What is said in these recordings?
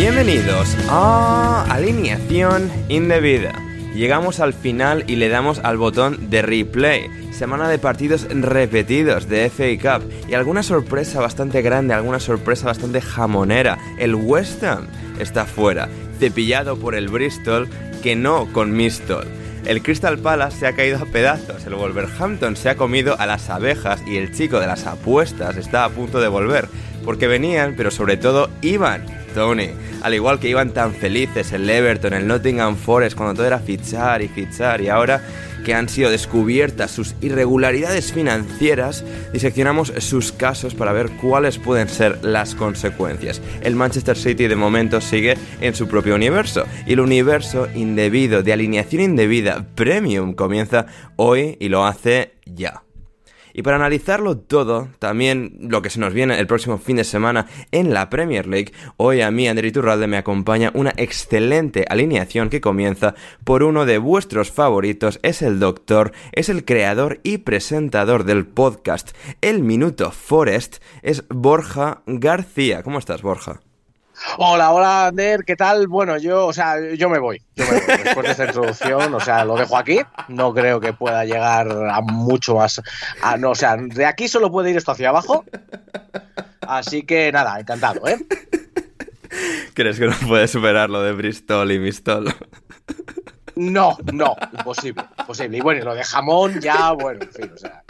Bienvenidos a Alineación Indebida. Llegamos al final y le damos al botón de replay. Semana de partidos repetidos de FA Cup y alguna sorpresa bastante grande, alguna sorpresa bastante jamonera. El West Ham está fuera, cepillado por el Bristol, que no con Mistol. El Crystal Palace se ha caído a pedazos, el Wolverhampton se ha comido a las abejas y el chico de las apuestas está a punto de volver, porque venían, pero sobre todo iban Tony. Al igual que iban tan felices el Everton, el Nottingham Forest, cuando todo era fichar y fichar, y ahora que han sido descubiertas sus irregularidades financieras, diseccionamos sus casos para ver cuáles pueden ser las consecuencias. El Manchester City de momento sigue en su propio universo, y el universo indebido, de alineación indebida, premium, comienza hoy y lo hace ya. Y para analizarlo todo, también lo que se nos viene el próximo fin de semana en la Premier League, hoy a mí, André Iturralde, me acompaña una excelente alineación que comienza por uno de vuestros favoritos, es el doctor, es el creador y presentador del podcast El Minuto Forest, es Borja García. ¿Cómo estás, Borja? Hola, hola, Ander, ¿qué tal? Bueno, yo, o sea, yo me voy. Yo me voy. Después de esta introducción, o sea, lo dejo aquí. No creo que pueda llegar a mucho más. A, no, o sea, de aquí solo puede ir esto hacia abajo. Así que nada, encantado, ¿eh? ¿Crees que no puedes superar lo de Bristol y Mistol? No, no, imposible, imposible. Y bueno, lo de jamón ya, bueno, en fin, o sea.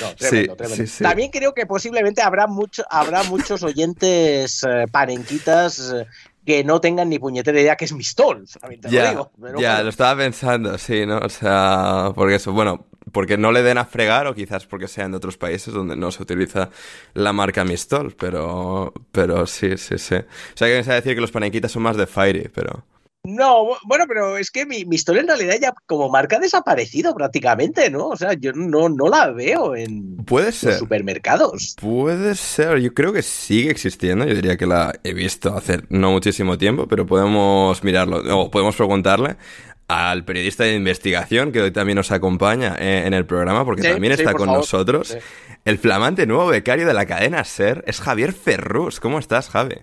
No, tremendo, Sí, tremendo. sí, sí. También creo que posiblemente habrá, mucho, habrá muchos oyentes eh, panenquitas eh, que no tengan ni puñetera idea que es Mistol. lo Ya, bueno. lo estaba pensando, sí, ¿no? O sea, porque eso, bueno, porque no le den a fregar o quizás porque sean de otros países donde no se utiliza la marca Mistol, pero, pero sí, sí, sí. O sea, que me a decir que los panequitas son más de Fairy, pero... No, bu- bueno, pero es que mi, Mistol en realidad ya como marca ha desaparecido prácticamente, ¿no? O sea, yo no, no la veo en Puede los supermercados. Puede ser, yo creo que sigue existiendo, yo diría que la he visto hace no muchísimo tiempo, pero podemos mirarlo, o podemos preguntarle al periodista de investigación que hoy también nos acompaña eh, en el programa, porque Sí, también sí, está con favor. nosotros. Sí. El flamante nuevo becario de la cadena SER es Javier Ferrus. ¿Cómo estás, Javi?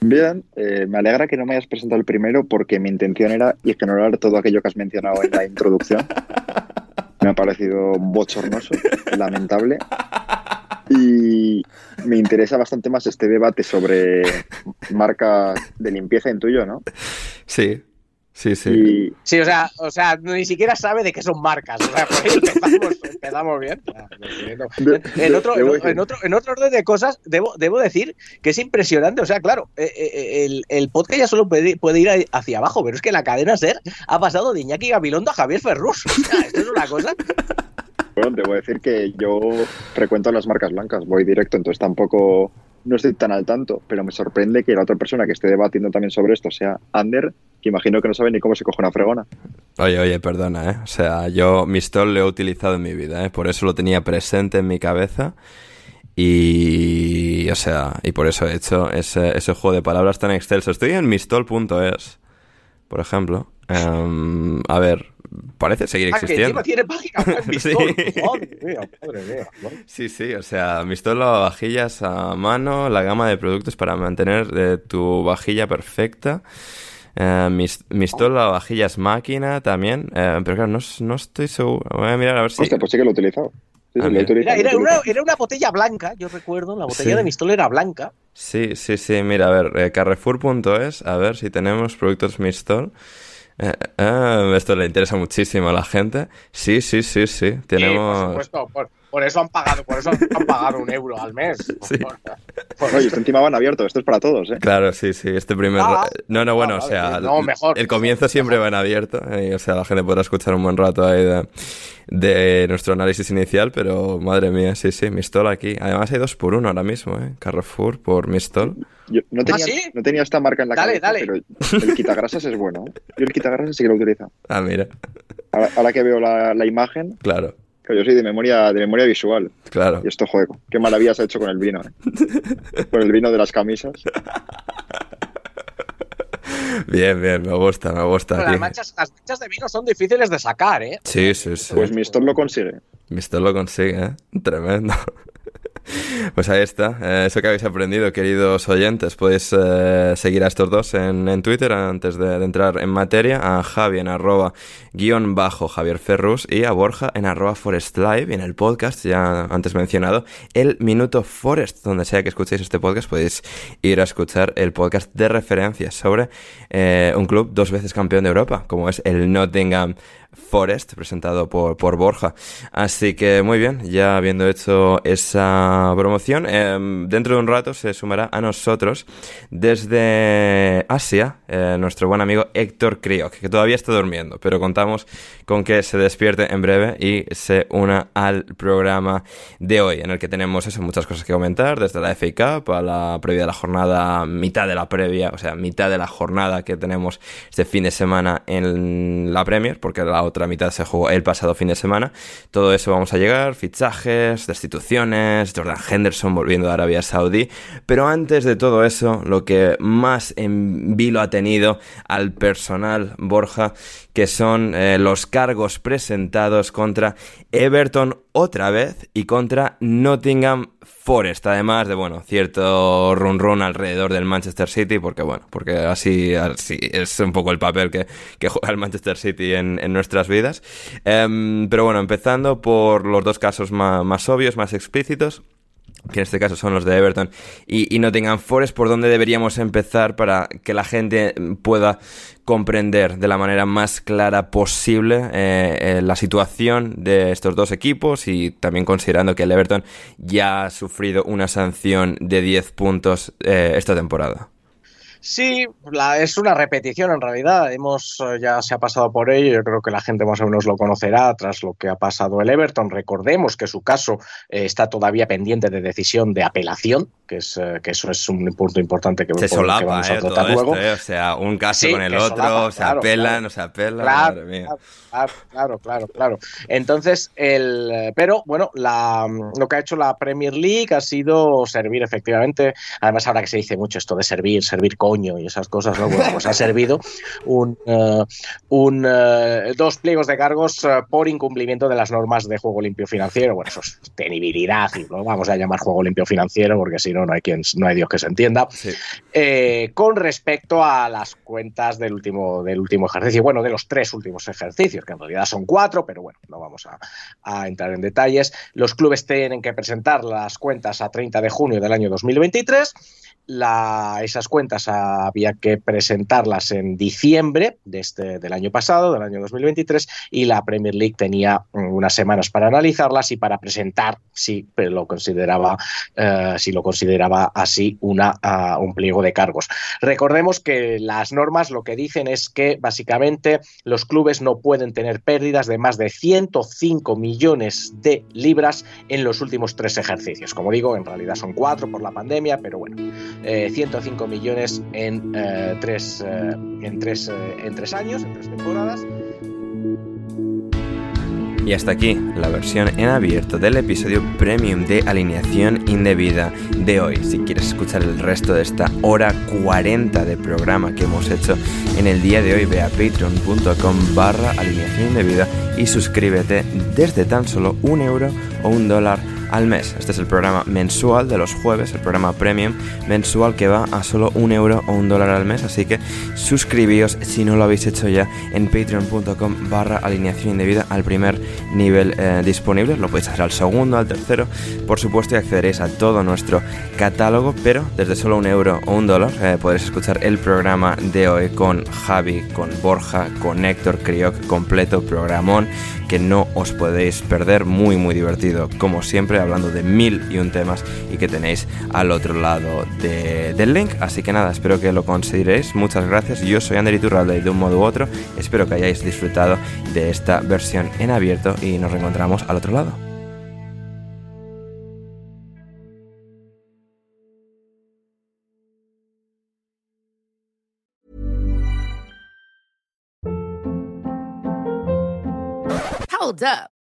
Bien, eh, me alegra que no me hayas presentado el primero porque mi intención era ignorar todo aquello que has mencionado en la introducción. Me ha parecido bochornoso, lamentable. Y me interesa bastante más este debate sobre marca de limpieza, intuyo, ¿no? Sí, Sí, sí. Y Sí, o sea, o sea, ni siquiera sabe de qué son marcas. O sea, por ahí empezamos, empezamos bien. En otro, en, otro, en otro orden de cosas, debo, debo decir que es impresionante. O sea, claro, eh, eh, el, el podcast ya solo puede, puede ir a- hacia abajo, pero es que la cadena SER ha pasado de Iñaki Gabilondo a Javier Ferrus. O sea, esto es una cosa. bueno, debo decir que yo frecuento las marcas blancas, voy directo, entonces tampoco no estoy tan al tanto, pero me sorprende que la otra persona que esté debatiendo también sobre esto sea Ander, que imagino que no sabe ni cómo se coge una fregona. Oye, oye, perdona, ¿eh? O sea, yo Mistol lo he utilizado en mi vida, ¿eh? Por eso lo tenía presente en mi cabeza. Y, o sea, y por eso he hecho ese, ese juego de palabras tan excelso. Estoy en mistol.es, por ejemplo. Em, a ver, parece seguir Ah, que existiendo. encima tiene página web Sí. Mistol. Madre mía, madre mía. ¿no? Sí, sí, o sea, Mistol lavavajillas a mano, la gama de productos para mantener eh, tu vajilla perfecta. Eh, mis- Mistol lavavajillas máquina también, eh, pero claro, no, no estoy seguro. Voy a mirar a ver si... Hostia, pues sí que lo he utilizado. Sí, Ah, sí, lo he mira. utilizado, Era, una, era una botella blanca, yo recuerdo, la botella Sí. de Mistol era blanca. Sí, sí, sí, mira, a ver, eh, Carrefour.es, a ver si tenemos productos Mistol. Eh, eh, esto le interesa muchísimo a la gente. Sí, sí, sí, sí, Sí, por tenemos... supuesto, por, por eso han pagado, por eso han pagado un euro al mes. Sí. Por- por Oye, esto encima van abierto, esto es para todos, ¿eh? Claro, sí, sí, este primer... Ah, no, no, bueno, ah, o sea. No, mejor, el mejor, comienzo siempre va en abierto, eh, o sea, la gente podrá escuchar un buen rato ahí de, de nuestro análisis inicial, pero madre mía, sí, sí, Mistol aquí. Además hay dos por uno ahora mismo, ¿eh? Carrefour por Mistol. Yo no tenía, ¿Ah, sí? no tenía esta marca en la Dale, cabeza, dale. pero el quitagrasas es bueno. ¿eh? Yo el quitagrasas sí que lo utilizo. Ah, mira, Ahora, ahora que veo la, la imagen, claro, yo soy de memoria, de memoria visual. claro. Y esto, joder, qué maravillas ha hecho con el vino, ¿eh? Con el vino de las camisas. Bien, bien, me gusta, me gusta. Pero las, manchas, las manchas de vino son difíciles de sacar, ¿eh? Sí, sí, sí. Pues Mistor lo consigue. Mistol lo consigue, ¿eh? Tremendo. Pues ahí está, eh, eso que habéis aprendido, queridos oyentes. Podéis eh, seguir a estos dos en, en Twitter antes de, entrar en materia. A Javi en arroba guion bajo Javier Ferrus y a Borja en arroba Forest Live y en el podcast, ya antes mencionado, el Minuto Forest. Donde sea que escuchéis este podcast, podéis ir a escuchar el podcast de referencia sobre eh, un club dos veces campeón de Europa, como es el Nottingham Forest, presentado por, por Borja. Así que muy bien, ya habiendo hecho esa promoción, eh, dentro de un rato se sumará a nosotros desde Asia eh, nuestro buen amigo Héctor Kriok, que todavía está durmiendo, pero contamos con que se despierte en breve y se una al programa de hoy, en el que tenemos muchas cosas que comentar, desde la FA Cup a la previa de la jornada, mitad de la previa, o sea, mitad de la jornada que tenemos este fin de semana en la Premier, porque la otra mitad se jugó el pasado fin de semana. Todo eso vamos a llegar, fichajes, destituciones, Jordan Henderson volviendo de Arabia Saudí. Pero antes de todo eso, lo que más en vilo ha tenido al personal Borja, que son eh, los cargos presentados contra Everton otra vez y contra Nottingham Forest, además de, bueno, cierto run run alrededor del Manchester City, porque, bueno, porque así, así es un poco el papel que, que juega el Manchester City en, en nuestras vidas. Em, pero bueno, empezando por los dos casos más, más obvios, más explícitos que en este caso son los de Everton y, y Nottingham Forest, por donde deberíamos empezar para que la gente pueda comprender de la manera más clara posible eh, eh, la situación de estos dos equipos y también considerando que el Everton ya ha sufrido una sanción de 10 puntos eh, esta temporada. Sí, la- es una repetición en realidad. Hemos eh, ya se ha pasado por ello. Yo creo que la gente más o menos lo conocerá tras lo que ha pasado el Everton. Recordemos que su caso eh, está todavía pendiente de decisión de apelación, que es eh, que eso es un punto importante que, Se que solapa, vamos a eh, todo tratar luego. esto, eh, o sea, un caso Sí, con el otro, solapa, se claro, apelan, claro. no se apelan, Claro, madre mía. claro, claro. Entonces, el, pero bueno, la, lo que ha hecho la Premier League ha sido servir efectivamente, además ahora que se dice mucho esto de servir, servir coño y esas cosas, ¿no? Bueno, pues ha servido un, eh, un, eh, dos pliegos de cargos eh, por incumplimiento de las normas de juego limpio financiero. Bueno, eso es sostenibilidad y lo vamos a llamar juego limpio financiero porque si no, no hay, quien, no hay Dios que se entienda Sí. eh, con respecto a las cuentas del último, del último ejercicio, bueno, de los tres últimos ejercicios, que en realidad son cuatro, pero bueno, no vamos a, a entrar en detalles. Los clubes tienen que presentar las cuentas a 30 de junio del año 2023 la, esas cuentas había que presentarlas en diciembre de este, del año pasado, del año 2023, y la Premier League tenía unas semanas para analizarlas y para presentar si lo consideraba, eh, si lo consideraba así una, uh, un pliego de cargos. Recordemos que las normas lo que dicen es que básicamente los clubes no pueden tener pérdidas de más de 105 millones de libras en los últimos tres ejercicios. Como digo, en realidad son cuatro por la pandemia, pero bueno, 105 eh, millones en, eh, tres, eh, en, tres, en tres años, en tres temporadas. Y hasta aquí la versión en abierto del episodio premium de alineación indebida de hoy. Si quieres escuchar el resto de esta hora 40 de programa que hemos hecho en el día de hoy, ve a patreon.com barra alineación indebida y suscríbete desde tan solo un euro o un dólar al mes. Este es el programa mensual de los jueves, el programa premium mensual que va a solo un euro o un dólar al mes. Así que suscribíos si no lo habéis hecho ya en patreon.com barra alineación indebida al primer nivel eh, disponible. Lo podéis hacer al segundo, al tercero, por supuesto, y accederéis a todo nuestro catálogo. Pero desde solo un euro o un dólar eh, podréis escuchar el programa de hoy con Javi, con Borja, con Héctor Crioc, completo programón que no os podéis perder. Muy, muy divertido, como siempre hablando de mil y un temas y que tenéis al otro lado del link. Así que nada, espero que lo consideréis. Muchas gracias. Yo soy Ander Iturralde de un modo u otro. Espero que hayáis disfrutado de esta versión en abierto y nos reencontramos al otro lado. Hold up.